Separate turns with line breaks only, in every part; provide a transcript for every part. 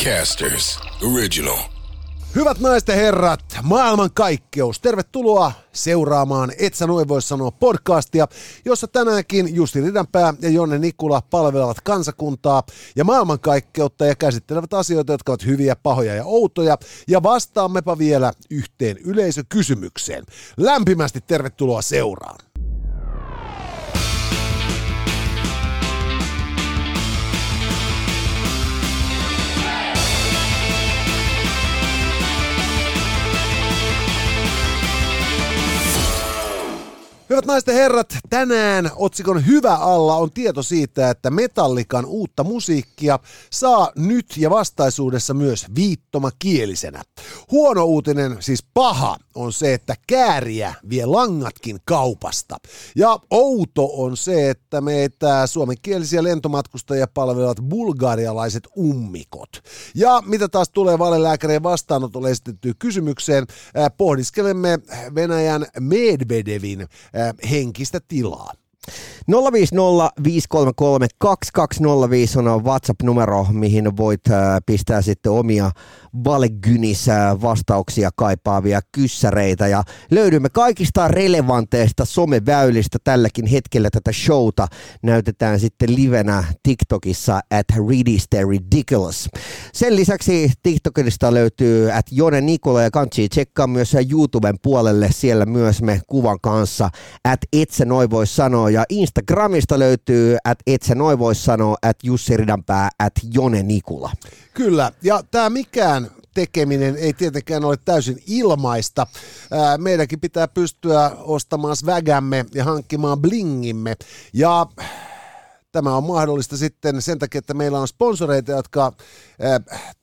Podcasters Original.
Hyvät naiset ja herrat, maailmankaikkeus. Tervetuloa seuraamaan Et sä noin voi sanoa podcastia, jossa tänäänkin Justi Ridanpää ja Jonne Nikula palvelevat kansakuntaa ja maailmankaikkeutta ja käsittelevät asioita, jotka ovat hyviä, pahoja ja outoja. Ja vastaammepa vielä yhteen yleisökysymykseen. Lämpimästi tervetuloa seuraan. Hyvät naiset ja herrat, tänään otsikon Hyvä alla on tieto siitä, että Metallikan uutta musiikkia saa nyt ja vastaisuudessa myös viittomakielisenä. Huono uutinen, siis paha, on se, että kääriä vie langatkin kaupasta. Ja outo on se, että meitä suomenkielisiä lentomatkustajia palvelevat bulgarialaiset ummikot. Ja mitä taas tulee valelääkäreen vastaanotolle esitettyyn kysymykseen, pohdiskelemme Venäjän Medvedevin henkistä tilaa.
050 533 2205 on WhatsApp-numero, mihin voit pistää sitten omia Valegynissä vastauksia kaipaavia kyssäreitä. Ja löydymme kaikista relevanteista someväylistä tälläkin hetkellä tätä showta. Näytetään sitten livenä TikTokissa at Ridiculous. Sen lisäksi TikTokista löytyy at Jone Nikola ja kansi tsekkaa myös YouTuben puolelle. Siellä myös me kuvan kanssa at Etse Noi voi sanoa ja Instagramista löytyy at Etse Noi voi sanoa at Jussi Ridanpää at Jone Nikula.
Kyllä, ja tämä mikään tekeminen ei tietenkään ole täysin ilmaista. meidänkin pitää pystyä ostamaan svägämme ja hankkimaan blingimme. Ja Tämä on mahdollista sitten sen takia, että meillä on sponsoreita, jotka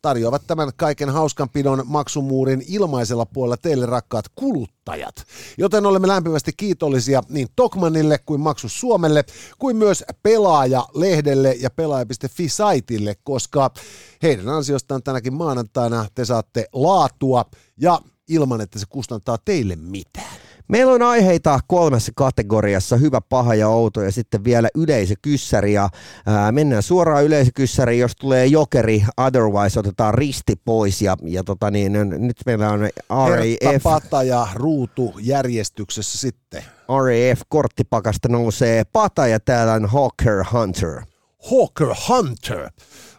tarjoavat tämän kaiken hauskanpidon maksumuurin ilmaisella puolella teille rakkaat kuluttajat. Joten olemme lämpimästi kiitollisia niin Tokmanille kuin Maksu Suomelle, kuin myös Pelaaja-lehdelle ja pelaaja.fi-saitille, koska heidän ansiostaan tänäkin maanantaina te saatte laatua ja ilman, että se kustantaa teille mitään.
Meillä on aiheita kolmessa kategoriassa, hyvä, paha ja outo ja sitten vielä yleisökyssäri ja ää, mennään suoraan yleisökyssäriin, jos tulee jokeri, otherwise otetaan risti pois ja, ja tota niin, nyt meillä on RAF.
pata ja ruutu järjestyksessä sitten.
RAF korttipakasta nousee pata ja täällä on Hawker Hunter.
Hawker Hunter.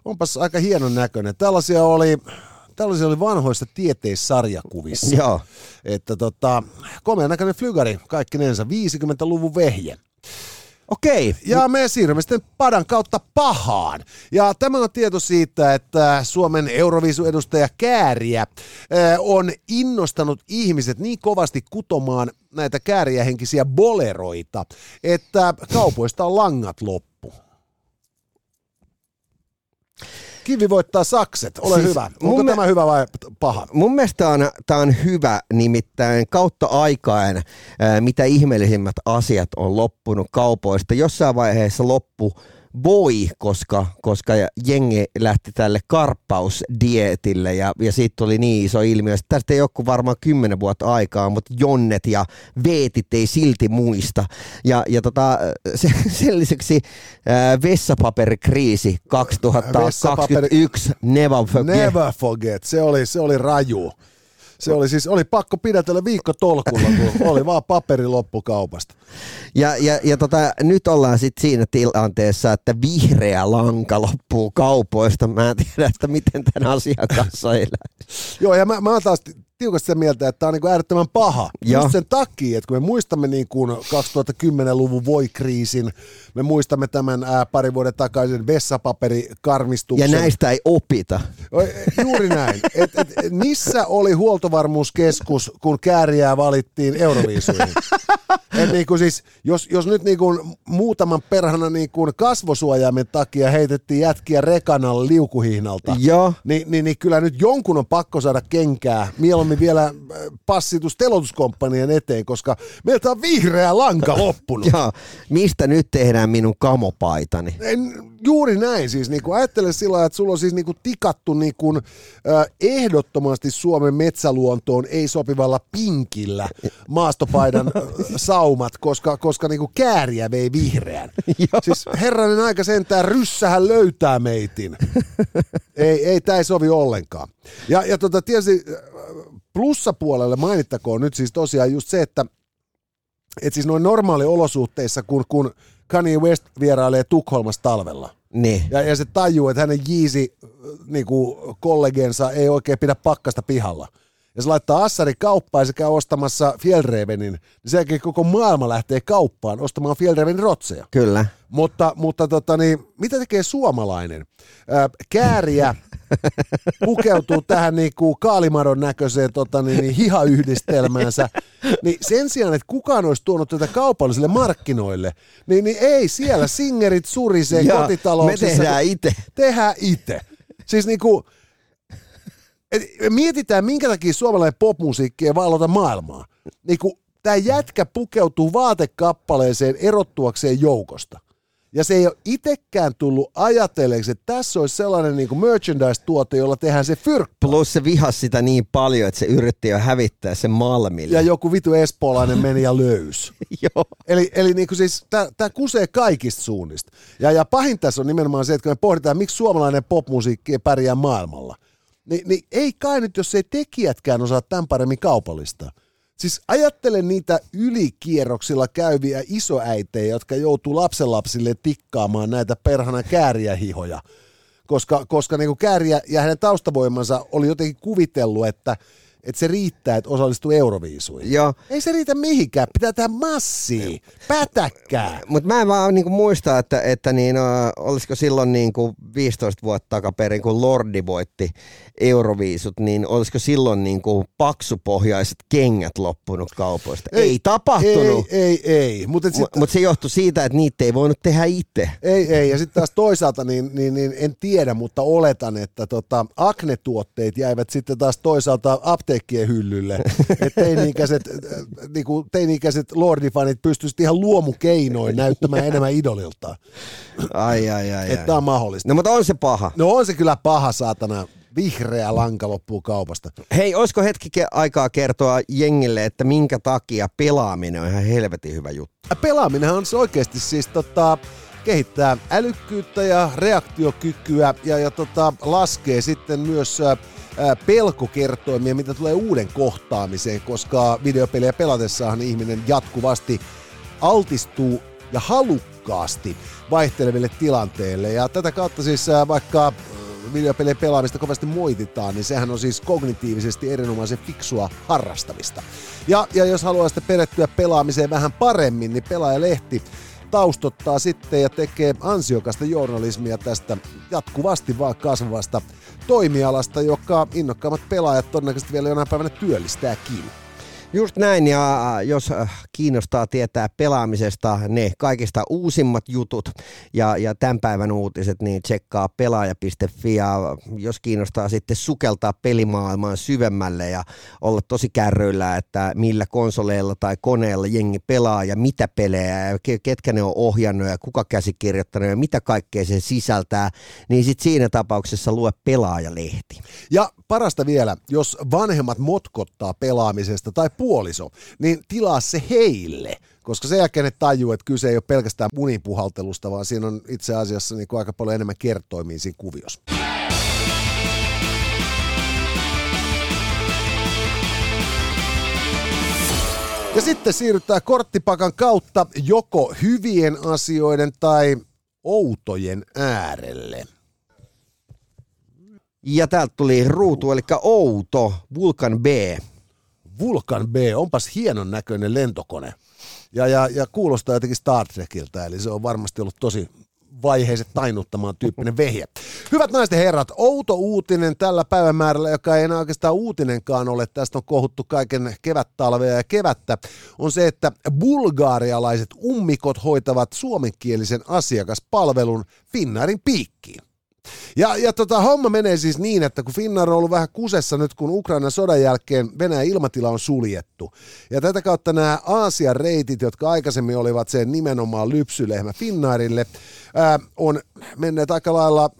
Onpas aika hienon näköinen. Tällaisia oli tällaisia oli vanhoista tieteissarjakuvissa.
Joo.
Että tota, komean näköinen flygari kaikkinensa, 50-luvun vehje.
Okei.
Ja me siirrymme sitten padan kautta pahaan. Ja tämä on tieto siitä, että Suomen Euroviisu-edustaja Kääriä on innostanut ihmiset niin kovasti kutomaan näitä kääriähenkisiä boleroita, että kaupoista on langat loppu. Kivi voittaa sakset, ole siis hyvä. Onko tämä me... hyvä vai paha?
Mun mielestä tämä on, tämä on hyvä, nimittäin kautta aikaen, mitä ihmeellisimmät asiat on loppunut kaupoista. Jossain vaiheessa loppu voi, koska, koska jengi lähti tälle karppausdietille ja, ja siitä tuli niin iso ilmiö. Tästä ei ole varmaan kymmenen vuotta aikaa, mutta jonnet ja veetit ei silti muista. Ja, ja tota, se, sen lisäksi äh, vessapaperikriisi 2021, never forget.
Never forget, se oli, se oli raju. Se oli siis, oli pakko pidätellä viikko tolkulla, kun oli vaan paperi loppukaupasta.
Ja, ja, ja tota, nyt ollaan sitten siinä tilanteessa, että vihreä lanka loppuu kaupoista. Mä en tiedä, että miten tämän asian kanssa elää.
Joo, ja mä, mä taas tiukasti sitä mieltä, että tämä on niin kuin äärettömän paha. Ja. Just sen takia, että kun me muistamme niin kuin 2010-luvun voikriisin, me muistamme tämän ää, pari vuoden takaisen vessapaperikarmistuksen.
Ja näistä ei opita.
Juuri näin. Et, et, missä oli huoltovarmuuskeskus, kun kääriää valittiin Euroviisuihin? Et niin kuin siis, jos, jos nyt niin kuin muutaman perhana niin kuin kasvosuojaimen takia heitettiin jätkiä rekanalle liukuhihnalta,
Joo.
Niin, niin, niin kyllä nyt jonkun on pakko saada kenkää, mieluummin vielä äh, passitus telotuskomppanian eteen, koska meiltä on vihreä lanka loppunut.
Joo, mistä nyt tehdään minun kamopaitani?
En, Juuri näin siis, niin ajattele sillä että sulla on siis niin kuin tikattu niin kuin, äh, ehdottomasti Suomen metsäluontoon ei sopivalla pinkillä maastopaidan äh, saumat, koska, koska niin kuin kääriä vei vihreän. siis herranen aika sentään, ryssähän löytää meitin. ei, ei tämä ei sovi ollenkaan. Ja, ja tota, tietysti plussapuolelle mainittakoon nyt siis tosiaan just se, että et siis noin normaali olosuhteissa, kun, kun Kanye West vierailee Tukholmassa talvella.
Niin.
Ja, ja se tajuu, että hänen Jeezy niinku, kollegensa ei oikein pidä pakkasta pihalla. Ja se laittaa Assari kauppaan ja se käy ostamassa Fjellrevenin, niin sen koko maailma lähtee kauppaan ostamaan Fjellrevenin rotseja.
Kyllä.
Mutta, mutta tota, niin, mitä tekee suomalainen? Ää, kääriä pukeutuu tähän niin kuin kaalimadon näköiseen tota, niin, niin, hihayhdistelmäänsä, niin sen sijaan, että kukaan olisi tuonut tätä kaupallisille markkinoille, niin, niin ei siellä singerit surisee kotitalouksissa.
me tehdään itse.
Tehdään itse. Siis niin kuin, et mietitään, minkä takia suomalainen popmusiikki ei vallota maailmaa. Niin kuin, tämä jätkä pukeutuu vaatekappaleeseen erottuakseen joukosta. Ja se ei ole itsekään tullut ajatelleeksi, että tässä olisi sellainen niin kuin merchandise-tuote, jolla tehdään se fyrkkä.
Plus se vihasi sitä niin paljon, että se yritti jo hävittää sen Malmille.
Ja joku vitu espoolainen meni ja löys.
Joo.
Eli, eli niin kuin siis tämä kusee kaikista suunnista. Ja, ja pahin tässä on nimenomaan se, että kun me pohditaan, miksi suomalainen popmusiikki ei pärjää maailmalla, niin, niin ei kai nyt, jos ei tekijätkään osaa tämän paremmin kaupallista. Siis ajattele niitä ylikierroksilla käyviä isoäitejä, jotka joutuu lapsenlapsille tikkaamaan näitä perhana kääriähihoja. Koska, koska niin kuin kääriä ja hänen taustavoimansa oli jotenkin kuvitellut, että, että se riittää, että osallistuu Euroviisuihin.
Joo.
Ei se riitä mihinkään, pitää tehdä massia, pätäkkää.
Mutta mä en vaan niinku muista, että, että niin, uh, olisiko silloin niinku 15 vuotta takaperin, kun Lordi voitti Euroviisut, niin olisiko silloin niinku paksupohjaiset kengät loppunut kaupoista? Ei, ei tapahtunut.
Ei, ei, ei. Mutta
Mut, mut se johtui siitä, että niitä ei voinut tehdä itse.
Ei, ei. Ja sitten taas toisaalta, niin, niin, niin, en tiedä, mutta oletan, että tota, Acne-tuotteet jäivät sitten taas toisaalta apteekkien hyllylle. että teini-ikäiset, äh, niinku, teini-ikäiset Lordi-fanit pystyisivät ihan luomukeinoin näyttämään enemmän idolilta.
Ai, ai, ai.
Että tämä on mahdollista.
No mutta on se paha.
No on se kyllä paha, saatana. Vihreä lanka loppuu kaupasta.
Hei, olisiko hetki ke- aikaa kertoa jengille, että minkä takia pelaaminen on ihan helvetin hyvä juttu?
Pelaaminen on se oikeasti siis tota, kehittää älykkyyttä ja reaktiokykyä ja, ja tota, laskee sitten myös pelkokertoimia, mitä tulee uuden kohtaamiseen, koska videopelejä pelatessahan ihminen jatkuvasti altistuu ja halukkaasti vaihteleville tilanteille. Ja tätä kautta siis vaikka videopelien pelaamista kovasti moititaan, niin sehän on siis kognitiivisesti erinomaisen fiksua harrastamista. Ja, ja jos haluaa sitten pelaamiseen vähän paremmin, niin Pelaajalehti taustottaa sitten ja tekee ansiokasta journalismia tästä jatkuvasti vaan kasvavasta toimialasta, joka innokkaammat pelaajat todennäköisesti vielä jonain päivänä työllistääkin.
Just näin, ja jos äh, kiinnostaa tietää pelaamisesta ne kaikista uusimmat jutut ja, ja tämän päivän uutiset, niin tsekkaa pelaaja.fi ja jos kiinnostaa sitten sukeltaa pelimaailmaan syvemmälle ja olla tosi kärryillä, että millä konsoleilla tai koneella jengi pelaa ja mitä pelejä ja ketkä ne on ohjannut ja kuka käsikirjoittanut ja mitä kaikkea se sisältää, niin sitten siinä tapauksessa lue pelaajalehti.
Ja parasta vielä, jos vanhemmat motkottaa pelaamisesta tai puoliso, niin tilaa se heille, koska sen jälkeen ne tajuu, että kyse ei ole pelkästään unipuhaltelusta, vaan siinä on itse asiassa niin kuin aika paljon enemmän kertoimia siinä kuviossa. Ja sitten siirrytään korttipakan kautta joko hyvien asioiden tai outojen äärelle.
Ja täältä tuli ruutu, eli outo, Vulkan B.
Vulkan B, onpas hienon näköinen lentokone. Ja, ja, ja kuulostaa jotenkin Star Trekiltä, eli se on varmasti ollut tosi vaiheiset tainuttamaan tyyppinen vehje. Hyvät naiset ja herrat, outo uutinen tällä päivämäärällä, joka ei enää oikeastaan uutinenkaan ole, tästä on kohuttu kaiken kevättalvea ja kevättä, on se, että bulgaarialaiset ummikot hoitavat suomenkielisen asiakaspalvelun Finnairin piikkiin. Ja, ja tota, homma menee siis niin, että kun Finnair on ollut vähän kusessa nyt, kun Ukrainan sodan jälkeen Venäjän ilmatila on suljettu. Ja tätä kautta nämä Aasian reitit, jotka aikaisemmin olivat sen nimenomaan lypsylehmä Finnairille, ää, on menneet aika lailla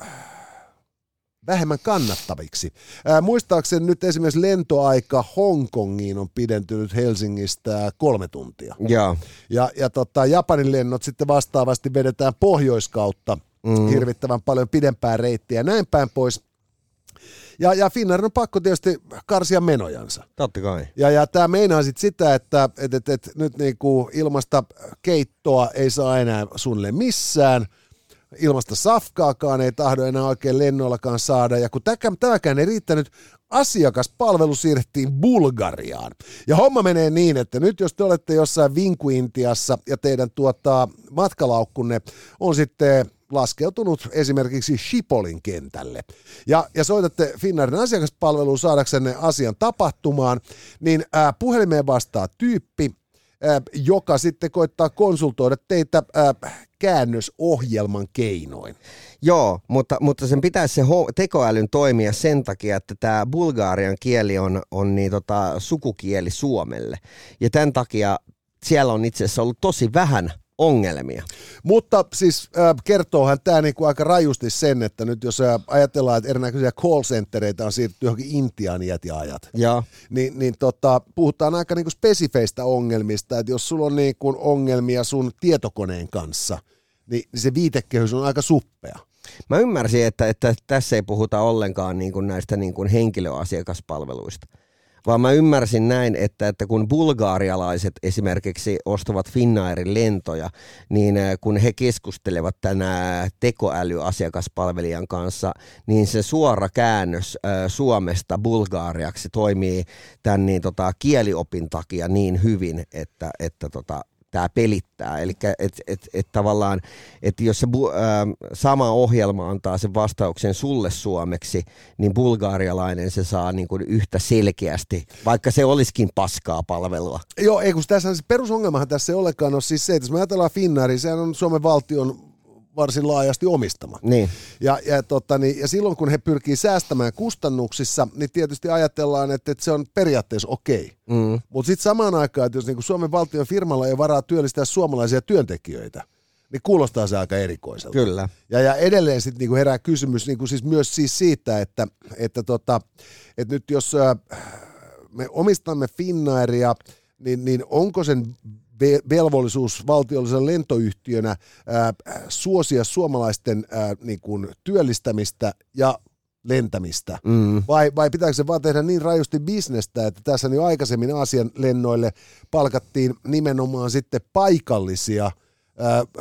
vähemmän kannattaviksi. Ää, muistaakseni nyt esimerkiksi lentoaika Hongkongiin on pidentynyt Helsingistä kolme tuntia.
Joo.
Ja, ja tota, Japanin lennot sitten vastaavasti vedetään pohjoiskautta mm. hirvittävän paljon pidempää reittiä ja näin päin pois. Ja, ja Finnair on pakko tietysti karsia menojansa.
Totta kai.
Ja, ja tämä meinaa sitten sitä, että et, et, et, nyt niinku ilmasta keittoa ei saa enää suunnilleen missään – ilmasta safkaakaan ei tahdo enää oikein lennoillakaan saada. Ja kun tämäkään ei riittänyt, asiakaspalvelu siirrettiin Bulgariaan. Ja homma menee niin, että nyt jos te olette jossain Vinku-Intiassa ja teidän tuottaa matkalaukkunne on sitten laskeutunut esimerkiksi Shipolin kentälle. Ja, ja soitatte Finnairin asiakaspalveluun saadaksenne asian tapahtumaan, niin ää, puhelimeen vastaa tyyppi, joka sitten koittaa konsultoida teitä käännösohjelman keinoin.
Joo, mutta, mutta sen pitäisi se tekoälyn toimia sen takia, että tämä bulgarian kieli on, on niin tota, sukukieli Suomelle. Ja tämän takia siellä on itse asiassa ollut tosi vähän ongelmia.
Mutta siis äh, kertoohan tämä niinku aika rajusti sen, että nyt jos äh, ajatellaan, että erinäköisiä call centereitä on siirtynyt johonkin Intiaan iät ja ajat,
ja.
niin, niin tota, puhutaan aika niinku spesifeistä ongelmista, että jos sulla on niinku ongelmia sun tietokoneen kanssa, niin, niin se viitekehys on aika suppea.
Mä ymmärsin, että, että tässä ei puhuta ollenkaan niin kuin näistä niin kuin henkilöasiakaspalveluista vaan mä ymmärsin näin, että, että kun bulgaarialaiset esimerkiksi ostavat Finnairin lentoja, niin äh, kun he keskustelevat tänä tekoälyasiakaspalvelijan kanssa, niin se suora käännös äh, Suomesta Bulgaariaksi toimii tämän niin, tota, kieliopin takia niin hyvin, että, että tota, tämä pelittää. Eli et, et, et tavallaan, että jos se bu, ä, sama ohjelma antaa sen vastauksen sulle suomeksi, niin bulgaarialainen se saa niin kuin yhtä selkeästi, vaikka se olisikin paskaa palvelua.
Joo, ei kun tässä se perusongelmahan tässä ei olekaan ole siis se, että jos me ajatellaan Finnairia, sehän on Suomen valtion varsin laajasti omistama.
Niin.
Ja, ja, tota, niin, ja silloin kun he pyrkii säästämään kustannuksissa, niin tietysti ajatellaan, että, että se on periaatteessa okei. Mm. Mutta sitten samaan aikaan, että jos niin Suomen valtion firmalla ei varaa työllistää suomalaisia työntekijöitä, niin kuulostaa se aika erikoiselta.
Kyllä.
Ja, ja edelleen sitten niinku herää kysymys niinku siis myös siis siitä, että, että, tota, että nyt jos äh, me omistamme Finnairia, niin, niin onko sen velvollisuus valtiollisena lentoyhtiönä ää, suosia suomalaisten ää, niin kuin työllistämistä ja lentämistä? Mm. Vai, vai pitääkö se vaan tehdä niin rajusti bisnestä, että tässä jo aikaisemmin Aasian lennoille palkattiin nimenomaan sitten paikallisia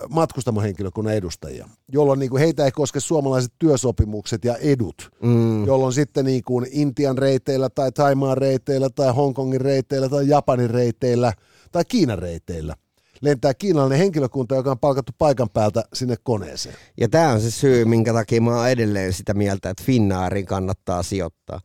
matkustamohenkilökunnan edustajia, jolloin niin kuin heitä ei koske suomalaiset työsopimukset ja edut, mm. jolloin sitten niin kuin Intian reiteillä tai Taimaan reiteillä tai Hongkongin reiteillä tai Japanin reiteillä – tai Kiinan reiteillä lentää kiinalainen henkilökunta, joka on palkattu paikan päältä sinne koneeseen.
Ja tämä on se syy, minkä takia mä oon edelleen sitä mieltä, että Finnaarin kannattaa sijoittaa.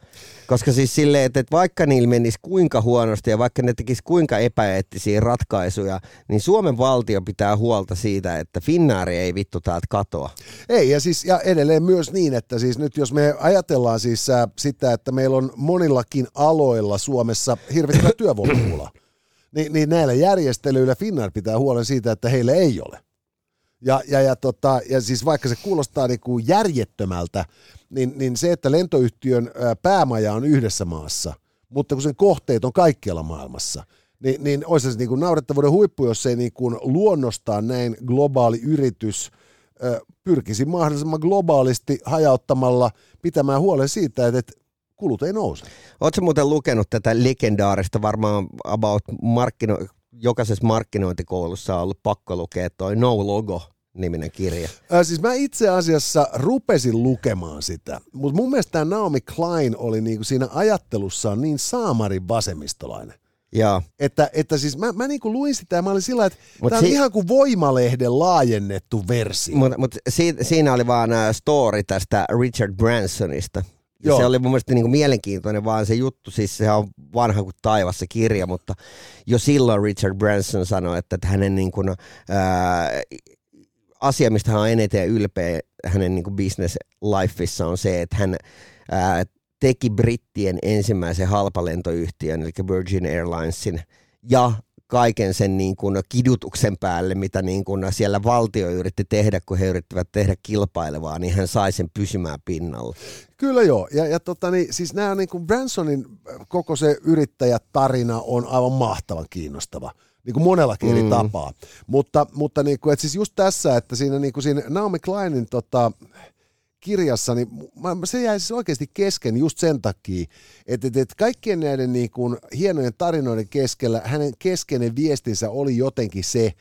Koska siis silleen, että vaikka niillä menisi kuinka huonosti ja vaikka ne tekisi kuinka epäeettisiä ratkaisuja, niin Suomen valtio pitää huolta siitä, että Finnaari ei vittu täältä katoa.
Ei, ja siis ja edelleen myös niin, että siis nyt jos me ajatellaan siis äh, sitä, että meillä on monillakin aloilla Suomessa hirvittävä työvoimapula niin, niin näillä järjestelyillä Finnair pitää huolen siitä, että heille ei ole. Ja, ja, ja, tota, ja siis vaikka se kuulostaa niin kuin järjettömältä, niin, niin se, että lentoyhtiön päämaja on yhdessä maassa, mutta kun sen kohteet on kaikkialla maailmassa, niin, niin olisi se niin kuin naurettavuuden huippu, jos ei niin kuin luonnostaan näin globaali yritys pyrkisi mahdollisimman globaalisti hajauttamalla pitämään huolen siitä, että kulut ei nouse.
Oletko muuten lukenut tätä legendaarista varmaan about markkino, jokaisessa markkinointikoulussa on ollut pakko lukea toi No Logo niminen kirja.
Äh, siis mä itse asiassa rupesin lukemaan sitä, mutta mun mielestä tämä Naomi Klein oli niinku siinä ajattelussaan niin saamarin vasemmistolainen.
Ja.
Että, että siis mä, mä niinku luin sitä ja mä olin sillä, että tämä on si- ihan kuin Voimalehden laajennettu versio.
Mutta mut si- siinä oli vaan story tästä Richard Bransonista, Joo. Se oli mun mielestä niin kuin mielenkiintoinen vaan se juttu, siis se on vanha kuin taivas se kirja, mutta jo silloin Richard Branson sanoi, että hänen niin kuin, ää, asia, mistä hän on eniten ylpeä, hänen niin kuin business lifeissa on se, että hän ää, teki brittien ensimmäisen halpalentoyhtiön, eli Virgin Airlinesin, ja kaiken sen niin kuin kidutuksen päälle, mitä niin kuin siellä valtio yritti tehdä, kun he yrittivät tehdä kilpailevaa, niin hän sai sen pysymään pinnalla.
Kyllä joo, ja, ja tota, niin, siis nämä niin kuin Bransonin koko se yrittäjätarina on aivan mahtavan kiinnostava niin kuin monellakin eri mm. tapaa. Mutta, mutta niin kuin, että siis just tässä, että siinä, niin kuin siinä Naomi Kleinin tota, kirjassa, niin se jäi siis oikeasti kesken just sen takia, että, että, että kaikkien näiden niin kuin hienojen tarinoiden keskellä hänen keskeinen viestinsä oli jotenkin se,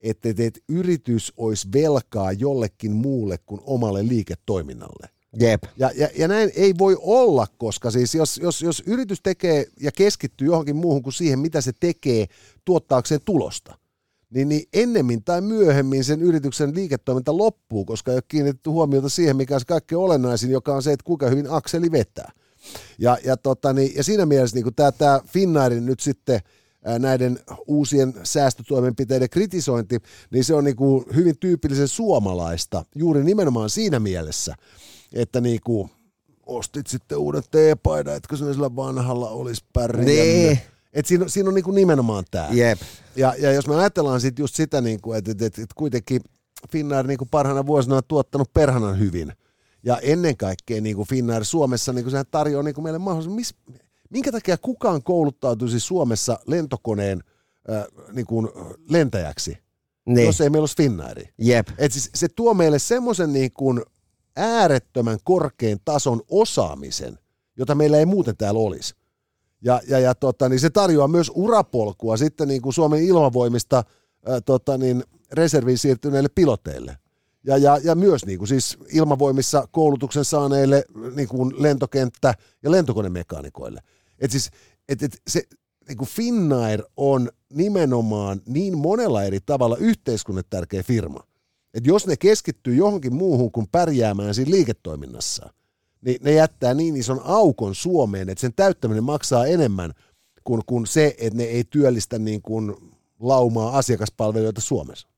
että, että, että yritys olisi velkaa jollekin muulle kuin omalle liiketoiminnalle.
Jep.
Ja, ja, ja näin ei voi olla, koska siis jos, jos, jos yritys tekee ja keskittyy johonkin muuhun kuin siihen, mitä se tekee tuottaakseen tulosta, niin, niin ennemmin tai myöhemmin sen yrityksen liiketoiminta loppuu, koska ei ole kiinnitetty huomiota siihen, mikä on se kaikkein olennaisin, joka on se, että kuinka hyvin akseli vetää. Ja, ja, tota, niin, ja siinä mielessä niin tämä, tämä Finnairin nyt sitten näiden uusien säästötoimenpiteiden kritisointi, niin se on niin kuin hyvin tyypillisen suomalaista juuri nimenomaan siinä mielessä, että niin kuin ostit sitten uuden teepaidan, etkö sinne sillä vanhalla olisi pärjännyt.
Niin.
Et siinä, siinä on niin kuin nimenomaan tämä.
Jep.
Ja, ja jos me ajatellaan sitten just sitä, niin kuin, että, että, että, että kuitenkin Finnair niin kuin parhaana vuosina on tuottanut perhanan hyvin. Ja ennen kaikkea niin kuin Finnair Suomessa niin kuin sehän tarjoaa niin kuin meille mahdollisuus, mis, minkä takia kukaan kouluttautuisi Suomessa lentokoneen äh, niin kuin lentäjäksi,
Niin.
jos ei meillä olisi Finnairi.
Jep.
Et siis se tuo meille semmoisen niin kuin äärettömän korkean tason osaamisen, jota meillä ei muuten täällä olisi. Ja, ja, ja tota, niin se tarjoaa myös urapolkua sitten niin kuin Suomen ilmavoimista ää, tota, niin reserviin siirtyneille piloteille. Ja, ja, ja myös niin kuin siis ilmavoimissa koulutuksen saaneille niin kuin lentokenttä- ja lentokonemekaanikoille. Et siis, et, et se, niin kuin Finnair on nimenomaan niin monella eri tavalla yhteiskunnan tärkeä firma. Et jos ne keskittyy johonkin muuhun kuin pärjäämään siinä liiketoiminnassa, niin ne jättää niin ison aukon Suomeen, että sen täyttäminen maksaa enemmän kuin, kuin se, että ne ei työllistä niin kuin laumaa asiakaspalvelijoita Suomessa.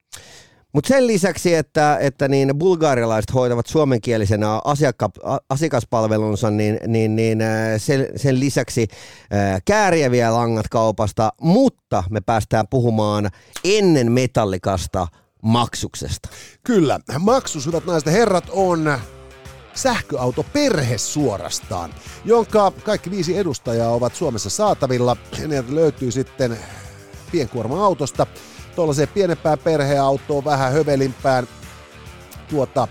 Mutta sen lisäksi, että, että niin bulgarialaiset hoitavat suomenkielisenä asiakka, asiakaspalvelunsa, niin, niin, niin äh, sen, sen lisäksi äh, kääriä vie langat kaupasta, mutta me päästään puhumaan ennen metallikasta maksuksesta.
Kyllä, maksus, hyvät naiset ja herrat, on sähköautoperhe suorastaan, jonka kaikki viisi edustajaa ovat Suomessa saatavilla. Ne löytyy sitten pienkuorma-autosta, tuollaiseen pienempään perheautoon, vähän hövelimpään tuota,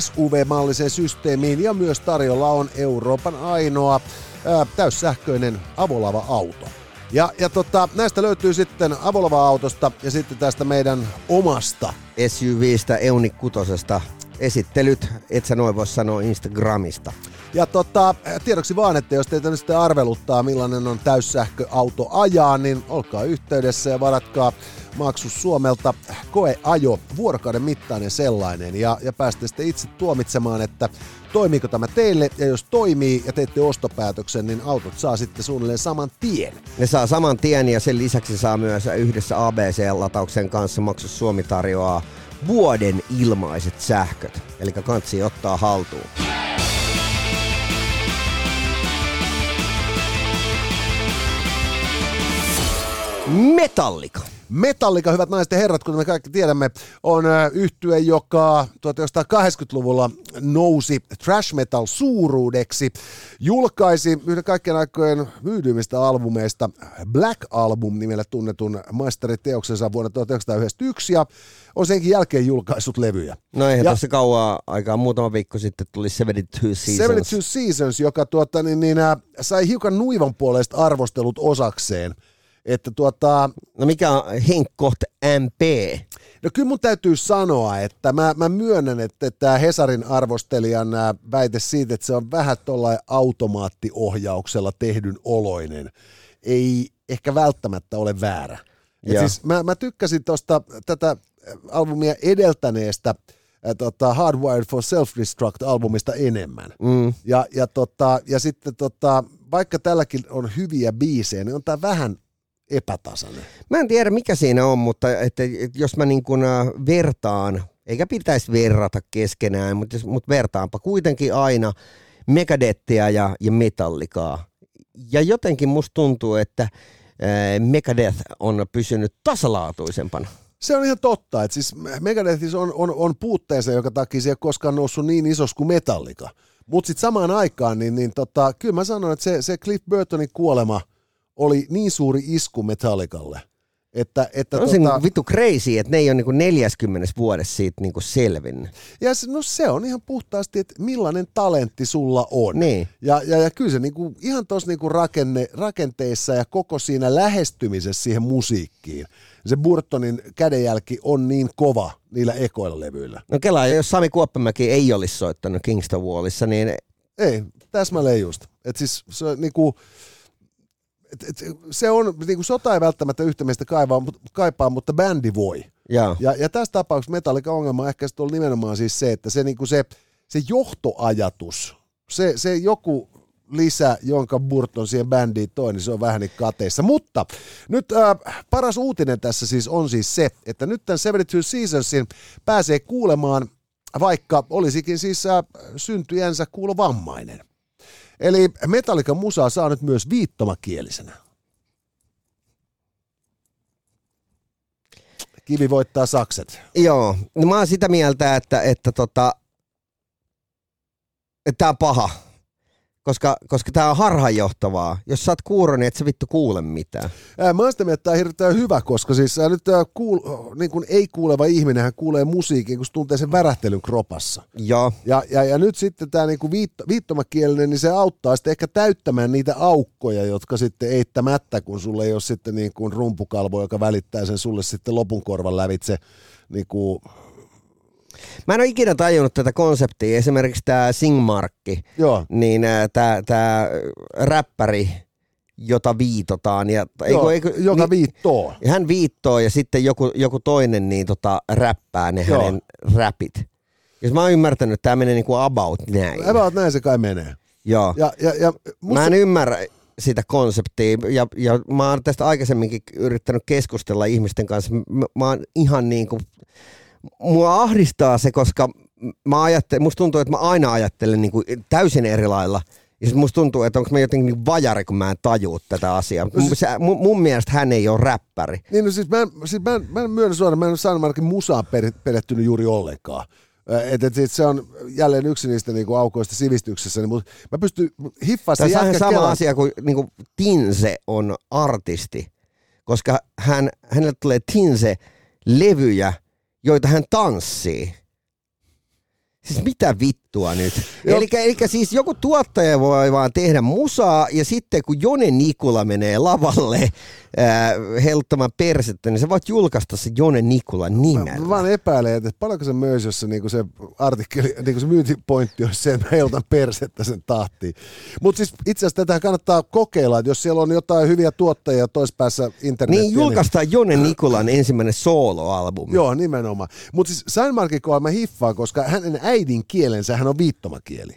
SUV-malliseen systeemiin ja myös tarjolla on Euroopan ainoa äh, täyssähköinen avolava-auto. Ja, ja tota, näistä löytyy sitten avolava-autosta ja sitten tästä meidän omasta
SUVstä Euni Kutosesta esittelyt, et sä noin voi sanoa Instagramista.
Ja tota, tiedoksi vaan, että jos teitä nyt sitten arveluttaa, millainen on täyssähköauto ajaa, niin olkaa yhteydessä ja varatkaa maksus Suomelta koeajo, vuorokauden mittainen sellainen, ja, ja pääsette sitten itse tuomitsemaan, että toimiiko tämä teille, ja jos toimii ja teette ostopäätöksen, niin autot saa sitten suunnilleen saman tien.
Ne saa saman tien ja sen lisäksi saa myös yhdessä ABC-latauksen kanssa maksus Suomi tarjoaa vuoden ilmaiset sähköt. Eli kansi ottaa haltuun. Metallika.
Metallica, hyvät naiset ja herrat, kuten me kaikki tiedämme, on yhtye, joka 1980-luvulla nousi trash metal suuruudeksi. Julkaisi yhden kaikkien aikojen myydymistä albumeista Black Album nimellä tunnetun maisteriteoksensa vuonna 1991 ja on senkin jälkeen julkaissut levyjä.
No eihän
Ja-
tässä kauaa aikaa, muutama viikko sitten tuli 72 Seasons.
72 Seasons, joka tuota, niin, niin, äh, sai hiukan nuivan puolesta arvostelut osakseen. Että tuota,
No mikä on Henk Koht MP?
No kyllä mun täytyy sanoa, että mä, mä myönnän, että tämä Hesarin arvostelijan ää, väite siitä, että se on vähän tuollainen automaattiohjauksella tehdyn oloinen, ei ehkä välttämättä ole väärä. Et
Joo.
siis mä, mä tykkäsin tuosta tätä albumia edeltäneestä ää, tota Hardwired for Self-Destruct-albumista enemmän.
Mm.
Ja, ja, tota, ja sitten tota, vaikka tälläkin on hyviä biisejä, niin on tämä vähän epätasainen.
Mä en tiedä mikä siinä on, mutta että, että jos mä niin kun, äh, vertaan eikä pitäisi verrata keskenään, mutta, mutta vertaanpa kuitenkin aina Megadettia ja, ja Metallikaa. Ja jotenkin musta tuntuu, että Megadeth on pysynyt tasalaatuisempana.
Se on ihan totta, että siis Megadethissa on, on, on puutteensa, joka takia se ei ole koskaan noussut niin isos kuin Metallika. Mutta sitten samaan aikaan, niin, niin tota, kyllä mä sanon, että se, se Cliff Burtonin kuolema oli niin suuri isku Metallikalle – että, että
on tota, se vittu crazy, että ne ei ole niin 40 vuodessa siitä niin selvinnyt.
Ja se, no se on ihan puhtaasti, että millainen talentti sulla on.
Niin.
Ja, ja, ja kyllä se niin kuin, ihan tuossa niin rakenne, rakenteissa ja koko siinä lähestymisessä siihen musiikkiin, se Burtonin kädenjälki on niin kova niillä ekoilla levyillä.
No kela, jos Sami Kuoppamäki ei olisi soittanut Kingston Wallissa, niin...
Ei, täsmälleen just. Et siis se niin kuin, et, et, se on, niin kuin sota ei välttämättä yhtä meistä kaivaa, kaipaa, mutta bändi voi.
Ja,
ja, ja tässä tapauksessa Metallica ongelma on ehkä ollut nimenomaan siis se, että se, niin kuin se, se johtoajatus, se, se joku lisä, jonka Burton siihen bändiin toi, niin se on vähän niin kateissa. Mutta nyt äh, paras uutinen tässä siis on siis se, että nyt tämän 72 Seasonsin pääsee kuulemaan, vaikka olisikin siis äh, syntyjänsä kuulovammainen. Eli Metallican musaa saa nyt myös viittomakielisenä. Kivi voittaa sakset.
Joo, no mä oon sitä mieltä, että, että, tota, että tämä on paha koska, koska tämä on harhaanjohtavaa. Jos sä oot kuuro, niin et sä vittu kuule mitään.
Ää, mä oon sitä mieltä, että tämä on hyvä, koska siis ää, nyt tää kuul, niin kun ei kuuleva ihminen hän kuulee musiikin, kun se tuntee sen värähtelyn kropassa.
Joo.
Ja, ja, ja nyt sitten tämä niin viitto, viittomakielinen, niin se auttaa sitten ehkä täyttämään niitä aukkoja, jotka sitten eittämättä, kun sulle ei ole sitten niin kuin rumpukalvo, joka välittää sen sulle sitten lopun korvan lävitse niin kuin
Mä en ole ikinä tajunnut tätä konseptia. Esimerkiksi tämä Singmarkki,
Joo.
niin tämä, räppäri, jota viitotaan. Ja,
Joo, eikö, eikö, joka niin, viittoo.
Hän viittoo ja sitten joku, joku toinen niin tota, räppää ne Joo. hänen räpit. Jos mä oon ymmärtänyt, että tämä menee niin kuin about näin.
About näin se kai menee.
Joo.
Ja, ja, ja
musta... Mä en ymmärrä sitä konseptia ja, ja mä oon tästä aikaisemminkin yrittänyt keskustella ihmisten kanssa. Mä, mä oon ihan niin kuin mua ahdistaa se, koska mä ajattelen, musta tuntuu, että mä aina ajattelen niin kuin täysin eri lailla. Ja musta tuntuu, että onko mä jotenkin niin vajari, kun mä en tajua tätä asiaa. No siis, mun, mun mielestä hän ei ole räppäri.
Niin no siis mä, siis mä, mä en myönnä suoraan, mä en ole Sanmarkin musaan perehtynyt juuri ollenkaan. Et, et, et se on jälleen yksi niistä niinku aukoista sivistyksessä, niin, mutta mä pystyn hiffaamaan
Tässä on sama kelan. asia kuin niinku Tinse on artisti, koska hän, hänelle tulee Tinse-levyjä – joita hän tanssii. Siis mitä vittua nyt? Eli, siis joku tuottaja voi vaan tehdä musaa ja sitten kun Jone Nikula menee lavalle äh, helttämään persettä, niin sä voit julkaista se Jone Nikula nimellä.
Mä, mä vaan epäilen, että paljonko se myös, jos se, niinku se artikkeli, niinku se myyntipointti olisi se, että mä heltan persettä sen tahtiin. Mutta siis itse asiassa tätä kannattaa kokeilla, että jos siellä on jotain hyviä tuottajia toispäässä internetiä.
Niin julkaistaan niin... Jone Nikulan ensimmäinen soloalbumi.
Joo, nimenomaan. Mutta siis Seinmarkikoa mä hiffaan, koska hänen äidin kielensä hän on viittomakieli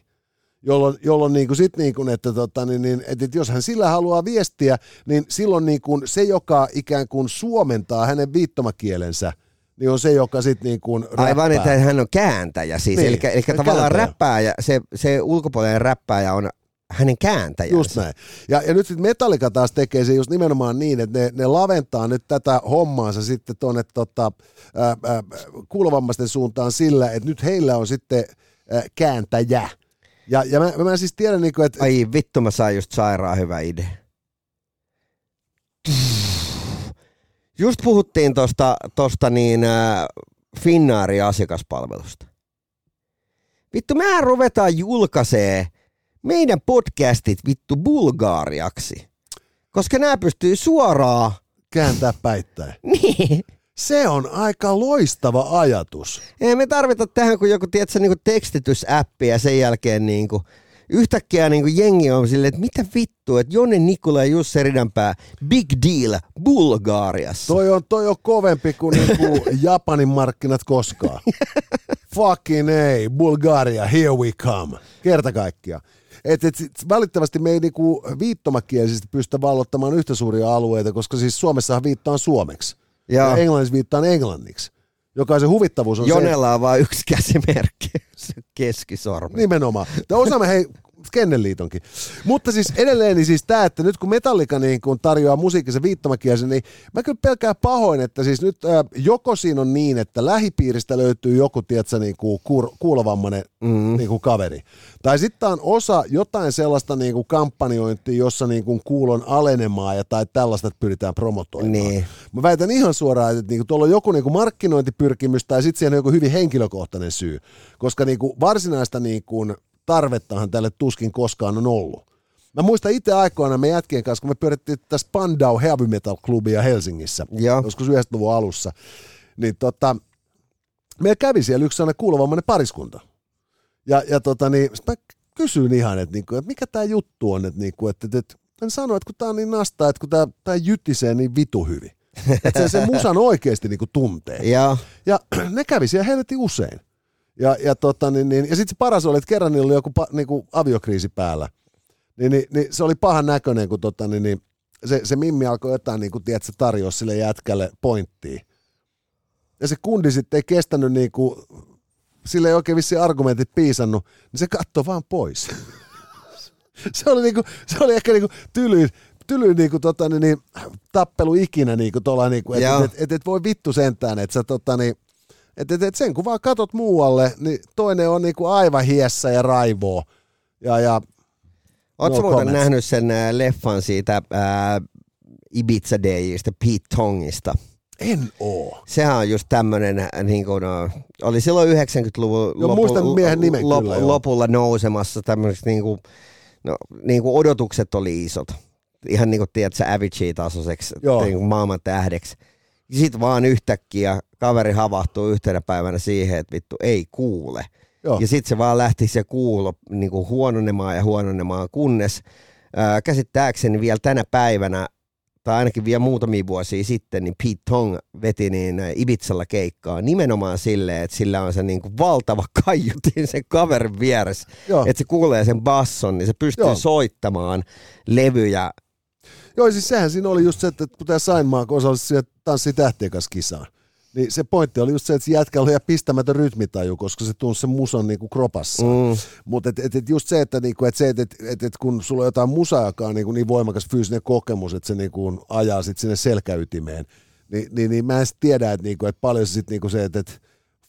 jolloin, jolloin niin kuin sit niin kuin, että, tota, niin, niin, että, että jos hän sillä haluaa viestiä, niin silloin niin kuin se, joka ikään kuin suomentaa hänen viittomakielensä, niin on se, joka sitten niin kuin räppää.
Aivan, että hän on kääntäjä siis. Niin, eli, eli tavallaan räppääjä, se, se ulkopuolinen räppääjä on hänen kääntäjänsä.
Just näin. Ja, ja nyt sitten Metallica taas tekee se just nimenomaan niin, että ne, ne laventaa nyt tätä hommaansa sitten tuonne tota, kuulovammaisten suuntaan sillä, että nyt heillä on sitten ää, kääntäjä. Ja, ja mä, mä siis tiedän, niin kuin, että...
Ai vittu, mä sain just sairaan hyvä idea. Just puhuttiin tosta, tosta niin äh, Finnaarin asiakaspalvelusta. Vittu, mä ruvetaan julkaisee meidän podcastit vittu bulgaariaksi. Koska nämä pystyy suoraan...
Kääntää päittäin.
niin.
Se on aika loistava ajatus.
Ei me tarvita tähän kuin joku tiedätkö, niin kuin tekstitysäppi ja sen jälkeen niin kuin, yhtäkkiä niin kuin jengi on silleen, että mitä vittu, että Jonne Nikula ja Jussi Ridanpää, big deal, Bulgaariassa.
Toi on, toi on kovempi kuin niinku Japanin markkinat koskaan. Fucking ei, Bulgaria, here we come. Kerta kaikkia. Et, et, valitettavasti me ei niinku viittomakielisesti pystytä vallottamaan yhtä suuria alueita, koska siis Suomessahan viittaan suomeksi. Ja, ja englanniksi viittaan englanniksi joka se huvittavuus on se,
Jonella on vain yksi käsimerkki, se keskisormi.
Nimenomaan. Tämä osaamme hei Kennelliitonkin. Mutta siis edelleen niin siis tämä, että nyt kun Metallica niin kun tarjoaa musiikkisen viittomakielisen, niin mä kyllä pelkään pahoin, että siis nyt äh, joko siinä on niin, että lähipiiristä löytyy joku, tiedätkö, niin kuin kuur, kuulovammainen mm. niin kuin kaveri. Tai sitten on osa jotain sellaista niin kuin kampanjointia, jossa niin kuin kuulon alenemaa ja tai tällaista että pyritään promotoimaan.
Niin.
Mä väitän ihan suoraan, että niin kuin tuolla on joku niin kuin markkinointipyrkimys tai sitten siihen on joku hyvin henkilökohtainen syy. Koska niin kuin varsinaista niin kuin tarvettahan tälle tuskin koskaan on ollut. Mä muistan itse aikoina me jätkien kanssa, kun me pyörittiin tässä Spandau Heavy Metal Clubia Helsingissä,
Joo.
joskus 90-luvun alussa, niin tota, meillä kävi siellä yksi sellainen kuulovammainen pariskunta. Ja, ja tota, niin, mä kysyin ihan, että, niinku, että mikä tämä juttu on, että, niinku, että, että, että en sano, että kun tämä on niin nastaa, että kun tämä jytisee niin vitu hyvin. Että se, se musan oikeasti niinku tuntee.
Ja,
Ja ne kävi siellä helvetin usein. Ja, ja, tota, niin, niin, ja sitten se paras oli, että kerran niillä oli joku pa, niinku, aviokriisi päällä. Niin, niin, niin, se oli pahan näköinen, kun tota, niin, niin, se, se Mimmi alkoi jotain niin kuin, tiedätkö, tarjoa sille jätkälle pointtia. Ja se kundi sitten ei kestänyt, niin kuin, sille ei oikein vissi argumentit piisannut, niin se katsoi vaan pois. se, oli, niin kuin, se oli ehkä niin kuin, tylyin, tylyin niin kuin, tota, niin, niin, tappelu ikinä, niin kuin, tuolla, niin kuin, että et, et, et voi vittu sentään, että sä tota, niin, et, et, et sen kun vaan katot muualle, niin toinen on niinku aivan hiessä ja raivoo. Ja, ja
Oletko
No
muuten
comments.
nähnyt sen äh, leffan siitä ää, Ibiza Dayista, Pete Tongista?
en oo.
Sehän on just tämmöinen, niin kuin, no, oli silloin 90-luvun
Joo, muistan miehen nimen kyllä,
lopulla nousemassa tämmöiseksi, niin kuin, no, niin kuin odotukset oli isot. Ihan niin kuin tiedät, se Avicii-tasoiseksi niin kuin maailman tähdeksi. Sitten vaan yhtäkkiä kaveri havahtuu yhtenä päivänä siihen, että vittu ei kuule.
Joo.
Ja sitten se vaan lähti se kuulo niin kuin huononemaan ja huononemaan, kunnes ää, käsittääkseni vielä tänä päivänä, tai ainakin vielä muutamia vuosia sitten, niin Pete Tong veti niin ää, Ibizalla keikkaa nimenomaan silleen, että sillä on se niin kuin valtava kaiutin sen kaverin vieressä,
Joo.
että se kuulee sen basson, niin se pystyy
Joo.
soittamaan levyjä.
Joo, siis sehän siinä oli just se, että kun tämä Sainmaa, kun osallistu siihen Tanssi tähtien kanssa kisaan, niin se pointti oli just se, että se jätkä oli ihan pistämätön rytmitaju, koska se tunsi sen musan niinku kropassa. Mm. Mutta et, et, et just se, että, niinku, et se, et, et, et, et kun sulla on jotain musaa, joka on niinku niin voimakas fyysinen kokemus, että se niinku ajaa sit sinne selkäytimeen, niin, niin, niin mä en tiedä, että niinku, et paljon se, sit niinku se että et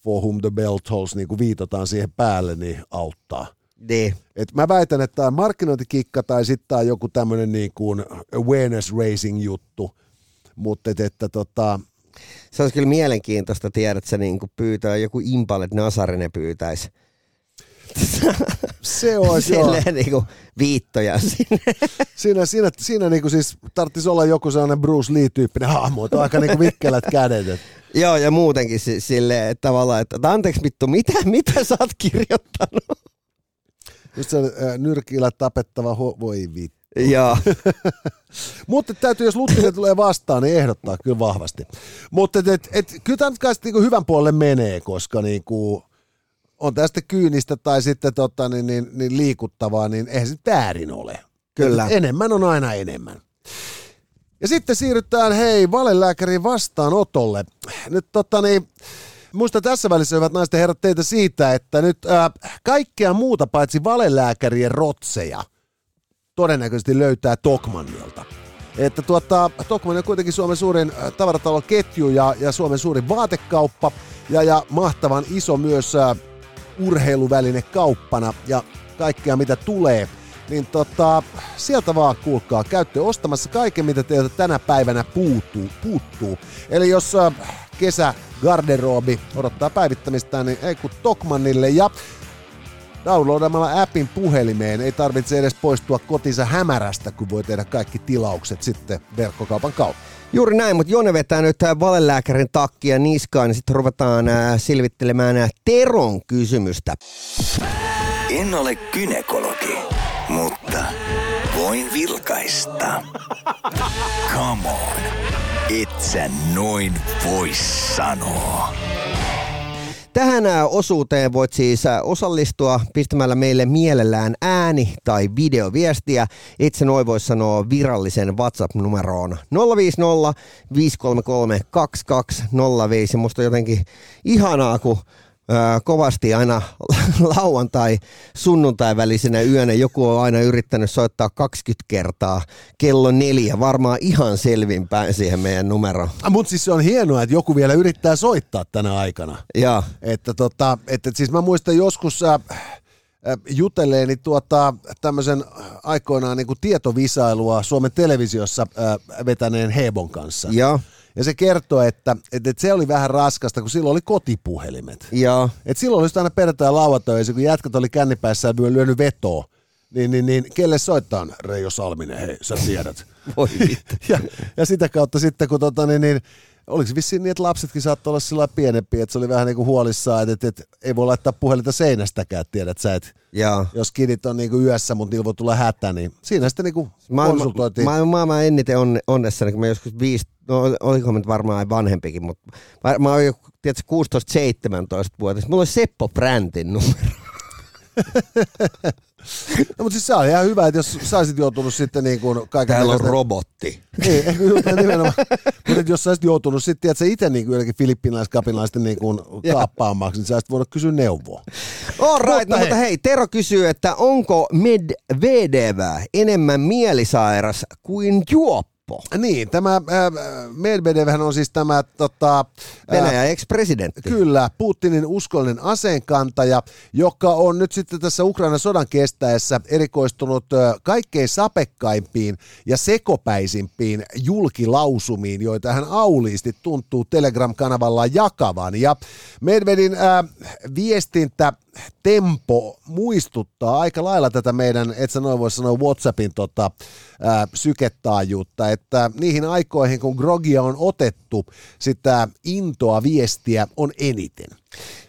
for whom the bell tolls niinku viitataan siihen päälle, niin auttaa.
Niin.
Et mä väitän, että tämä markkinointikikka tai sitten tämä on joku tämmöinen niin kuin awareness raising juttu, mutta et, että tota,
Se olisi kyllä mielenkiintoista, tiedät, että se niin kuin pyytää joku Impalet Nasarinen pyytäisi.
se olisi joo.
Silleen niin kuin viittoja sinne.
Siinä, siinä, siinä niin kuin siis tarvitsisi olla joku sellainen Bruce Lee-tyyppinen hahmo, että on aika niin kuin vikkelät kädet. Et,
Joo, ja muutenkin si- silleen, että tavallaan, että että anteeksi vittu, mitä, mitä sä oot kirjoittanut?
Just se äh, nyrkillä tapettava, ho- voi vittu.
Joo,
Mutta täytyy, jos Luttinen tulee vastaan, niin ehdottaa kyllä vahvasti. Mutta et, et, et, kyllä tämä nyt kai niinku hyvän puolelle menee, koska niinku, on tästä kyynistä tai sitten tota, niin, niin, niin liikuttavaa, niin eihän se väärin ole.
Kyllä.
Et enemmän on aina enemmän. Ja sitten siirrytään, hei, valelääkärin vastaanotolle. Nyt tota niin, muista tässä välissä, hyvät naiset ja herrat, teitä siitä, että nyt ää, kaikkea muuta paitsi valelääkärien rotseja todennäköisesti löytää Tokmannilta. Että tuota, Tokmanni on kuitenkin Suomen suurin äh, tavarataloketju ja, ja Suomen suurin vaatekauppa ja, ja mahtavan iso myös äh, urheiluväline kauppana ja kaikkea mitä tulee. Niin tota, sieltä vaan kuulkaa, käytte ostamassa kaiken mitä teiltä tänä päivänä puuttuu. puuttuu. Eli jos äh, kesä garderobi odottaa päivittämistään, niin ei kun Tokmannille ja Downloadamalla appin puhelimeen ei tarvitse edes poistua kotinsa hämärästä, kun voi tehdä kaikki tilaukset sitten verkkokaupan kautta.
juuri näin, mutta Jone vetää nyt tää valelääkärin takkia niskaan, niin sitten ruvetaan äh, selvittelemään äh, Teron kysymystä.
En ole kynekologi, mutta voin vilkaista. Come on, et sä noin voi sanoa.
Tähän osuuteen voit siis osallistua pistämällä meille mielellään ääni- tai videoviestiä. Itse noin voisi sanoa virallisen WhatsApp-numeroon 050 533 2205. Musta jotenkin ihanaa, kun kovasti aina lauantai sunnuntai välisenä yönä joku on aina yrittänyt soittaa 20 kertaa kello neljä, varmaan ihan selvinpäin siihen meidän numeroon.
Mutta siis se on hienoa, että joku vielä yrittää soittaa tänä aikana.
Ja,
Että tota, että siis mä muistan joskus äh, äh, jutelleeni tuota, tämmöisen aikoinaan niin kuin tietovisailua Suomen televisiossa äh, vetäneen Hebon kanssa.
ja,
Ja se kertoo, että, että, että se oli vähän raskasta, kun silloin oli kotipuhelimet.
ja,
Et silloin oli just aina perjantai ja lauantai, kun jätkät oli kännipäissä ja lyönyt vetoa, niin, niin, niin kelle soittaa Reijo Salminen, hei, sä tiedät.
voi
ja, ja sitä kautta sitten, kun tota, niin, niin, oliko se vissiin niin, että lapsetkin saattoi olla sillä lailla pienempiä, että se oli vähän niin kuin huolissaan, että, että, ei voi laittaa puhelinta seinästäkään, tiedät sä, että
Ja.
jos kidit on niin kuin yössä, mutta niillä voi tulla hätä, niin siinä sitten niin kuin
Maailma,
konsultoitiin.
maailman, maailman eniten on, onnessani, kun mä joskus viisi, no oliko mä nyt varmaan vanhempikin, mutta mä, mä jo, tiedätkö, 16-17-vuotias. Mulla oli Seppo Bräntin numero.
No, mutta siis se on ihan hyvä, että jos sä olisit joutunut sitten niin kuin kaiken
Täällä on robotti.
Niin, ehkä just nimenomaan. Mutta jos sä olisit joutunut sitten, tiedätkö, itse niin kuin jotenkin filippinaiskapinalaisten niin kuin kaappaamaksi, niin sä olisit voinut kysyä neuvoa.
All right,
Mutta
no, mutta hei, Tero kysyy, että onko Medvedev enemmän mielisairas kuin juoppo?
Niin, tämä äh, Medvedevhän on siis tämä tota, äh,
Venäjän ex-presidentti.
Kyllä, Putinin uskollinen aseenkantaja, joka on nyt sitten tässä Ukrainan sodan kestäessä erikoistunut ö, kaikkein sapekkaimpiin ja sekopäisimpiin julkilausumiin, joita hän auliisti tuntuu Telegram-kanavallaan jakavan. Ja Medvedin äh, viestintä tempo muistuttaa aika lailla tätä meidän, et sä noin voi sanoa WhatsAppin tota, ää, syketaajuutta, että niihin aikoihin, kun Grogia on otettu, sitä intoa viestiä on eniten.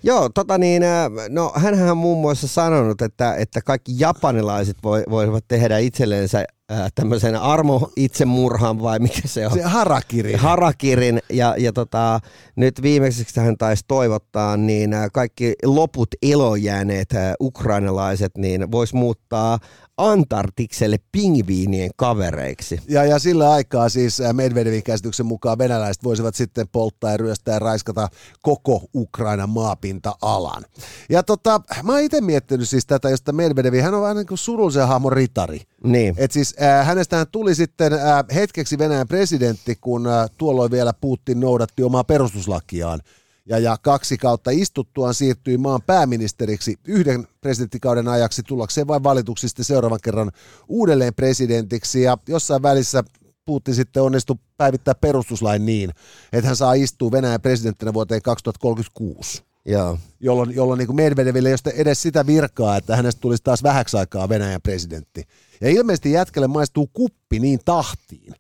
Joo, tota niin, äh, no hänhän on muun muassa sanonut, että, että kaikki japanilaiset voi, voivat tehdä itsellensä äh, tämmöisen armo-itsemurhan vai mikä se on?
Se harakiri.
Harakirin ja, ja tota, nyt viimeiseksi hän taisi toivottaa, niin äh, kaikki loput elojääneet ukrainalaiset niin vois muuttaa Antarktikselle pingviinien kavereiksi.
Ja, ja sillä aikaa siis Medvedevin käsityksen mukaan venäläiset voisivat sitten polttaa ja ryöstää ja raiskata koko Ukrainan maapinta-alan. Ja tota, mä oon itse miettinyt siis tätä, josta Medvedevi, hän on vähän niin kuin surullisen hahmon ritari.
Niin.
Et siis äh, hänestähän tuli sitten äh, hetkeksi Venäjän presidentti, kun äh, tuolloin vielä Putin noudatti omaa perustuslakiaan. Ja, ja kaksi kautta istuttuaan siirtyi maan pääministeriksi yhden presidenttikauden ajaksi tullakseen vain valituksi sitten seuraavan kerran uudelleen presidentiksi. Ja jossain välissä Putin sitten onnistui päivittää perustuslain niin, että hän saa istua Venäjän presidenttinä vuoteen 2036
Joo.
jolloin, jolloin niin Medvedeville ei ole edes sitä virkaa, että hänestä tulisi taas vähäksi aikaa Venäjän presidentti. Ja ilmeisesti jätkelle maistuu kuppi niin tahtiin,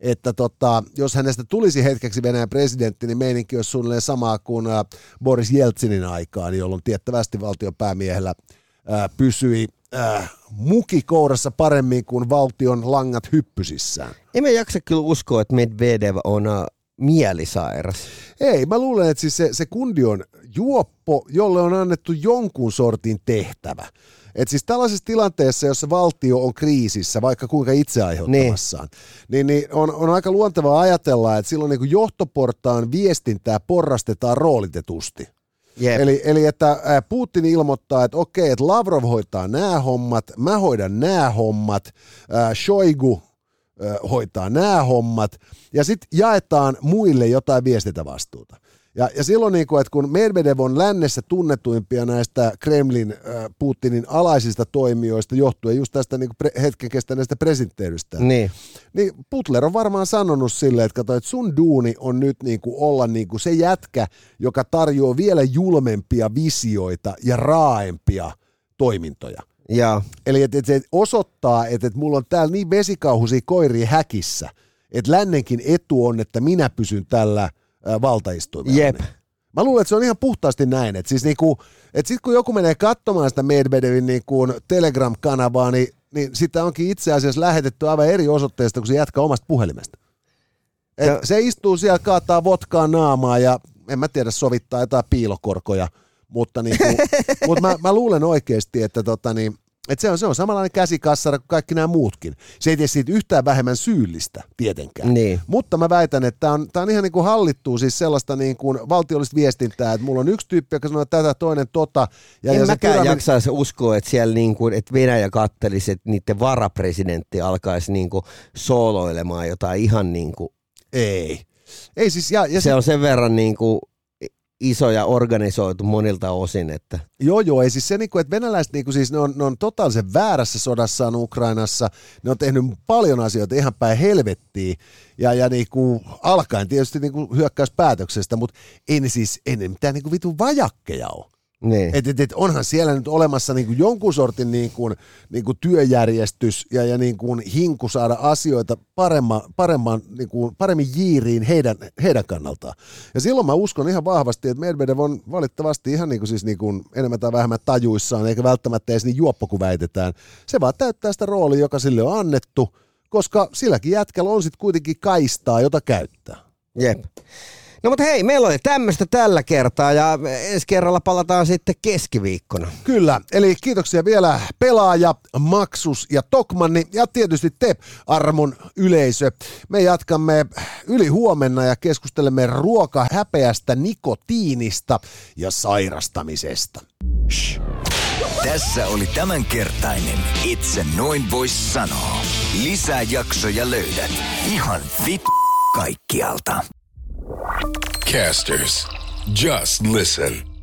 että tota, jos hänestä tulisi hetkeksi Venäjän presidentti, niin meininki olisi suunnilleen samaa kuin äh, Boris Jeltsinin aikaan, jolloin tiettävästi valtion päämiehellä äh, pysyi äh, muki kourassa paremmin kuin valtion langat hyppysissään.
En mä jaksa kyllä uskoa, että Medvedev on uh, mielisairas.
Ei, mä luulen, että siis se, se kundi on juoppo, jolle on annettu jonkun sortin tehtävä. Et siis tällaisessa tilanteessa, jossa valtio on kriisissä, vaikka kuinka itse aiheuttamassaan, niin, niin on, on aika luontevaa ajatella, että silloin niin johtoportaan viestintää porrastetaan roolitetusti.
Jep.
Eli, eli että Putin ilmoittaa, että okei, että Lavrov hoitaa nämä hommat, mä hoidan nämä hommat, ää, Shoigu ää, hoitaa nämä hommat, ja sitten jaetaan muille jotain viestintävastuuta. Ja, ja silloin, niin kuin, että kun Medvedev on lännessä tunnetuimpia näistä Kremlin, äh, Putinin alaisista toimijoista johtuen just tästä niin pre- hetken kestäneestä presidentteydestä,
Niin.
niin Butler on varmaan sanonut silleen, että, kato, että sun duuni on nyt niin kuin olla niin kuin se jätkä, joka tarjoaa vielä julmempia visioita ja raaempia toimintoja.
Ja,
Eli että et se osoittaa, että et mulla on täällä niin vesikauhuisia koiria häkissä, että lännenkin etu on, että minä pysyn tällä ää, valtaistuimella.
jep.
Mä luulen, että se on ihan puhtaasti näin. Että siis niinku, et sit kun joku menee katsomaan sitä Medvedevin niinku Telegram-kanavaa, niin, niin sitä onkin itse asiassa lähetetty aivan eri osoitteesta, kun se jatkaa omasta puhelimesta. Et
Ja-
se istuu siellä, kaataa votkaa naamaa ja en mä tiedä, sovittaa jotain piilokorkoja mutta, niin kuin, mutta mä, mä, luulen oikeasti, että tota, niin, et se, on, se on samanlainen käsikassara kuin kaikki nämä muutkin. Se ei tee siitä yhtään vähemmän syyllistä tietenkään.
Niin.
Mutta mä väitän, että tämä on, tää on ihan niin kuin hallittua siis sellaista niin kuin valtiollista viestintää, että mulla on yksi tyyppi, joka sanoo tätä, toinen tota.
Ja, en ja mäkään pyramid... jaksaisi uskoa, että siellä niin kuin, että Venäjä kattelisi, että niiden varapresidentti alkaisi niin kuin sooloilemaan jotain ihan niin kuin...
Ei. Ei siis, ja, ja
se, se on sen verran niin kuin iso ja organisoitu monilta osin. Että.
Joo, joo, ei siis se, niin kuin, että venäläiset niin kuin, siis ne on, ne on totaalisen väärässä sodassaan Ukrainassa, ne on tehnyt paljon asioita ihan päin helvettiin, ja, ja niin kuin, alkaen tietysti niin kuin hyökkäyspäätöksestä, mutta ei ne siis, ei ne mitään niin kuin vajakkeja ole.
Niin.
Et, et, et onhan siellä nyt olemassa niinku jonkun sortin niinku, niinku työjärjestys ja, ja niinku hinku saada asioita paremman, paremman, niinku, paremmin jiiriin heidän, heidän kannaltaan. Ja silloin mä uskon ihan vahvasti, että Medvedev on valitettavasti ihan niinku siis niinku enemmän tai vähemmän tajuissaan, eikä välttämättä edes niin juoppo kuin väitetään. Se vaan täyttää sitä roolia, joka sille on annettu, koska silläkin jätkällä on sitten kuitenkin kaistaa, jota käyttää.
Jep. No mutta hei, meillä oli tämmöistä tällä kertaa ja ensi kerralla palataan sitten keskiviikkona.
Kyllä, eli kiitoksia vielä pelaaja, Maksus ja Tokmanni ja tietysti te armon yleisö. Me jatkamme yli huomenna ja keskustelemme ruokahäpeästä, nikotiinista ja sairastamisesta.
Shh. Tässä oli tämänkertainen Itse noin vois sanoa. Lisää jaksoja löydät ihan vit kaikkialta.
Casters, just listen.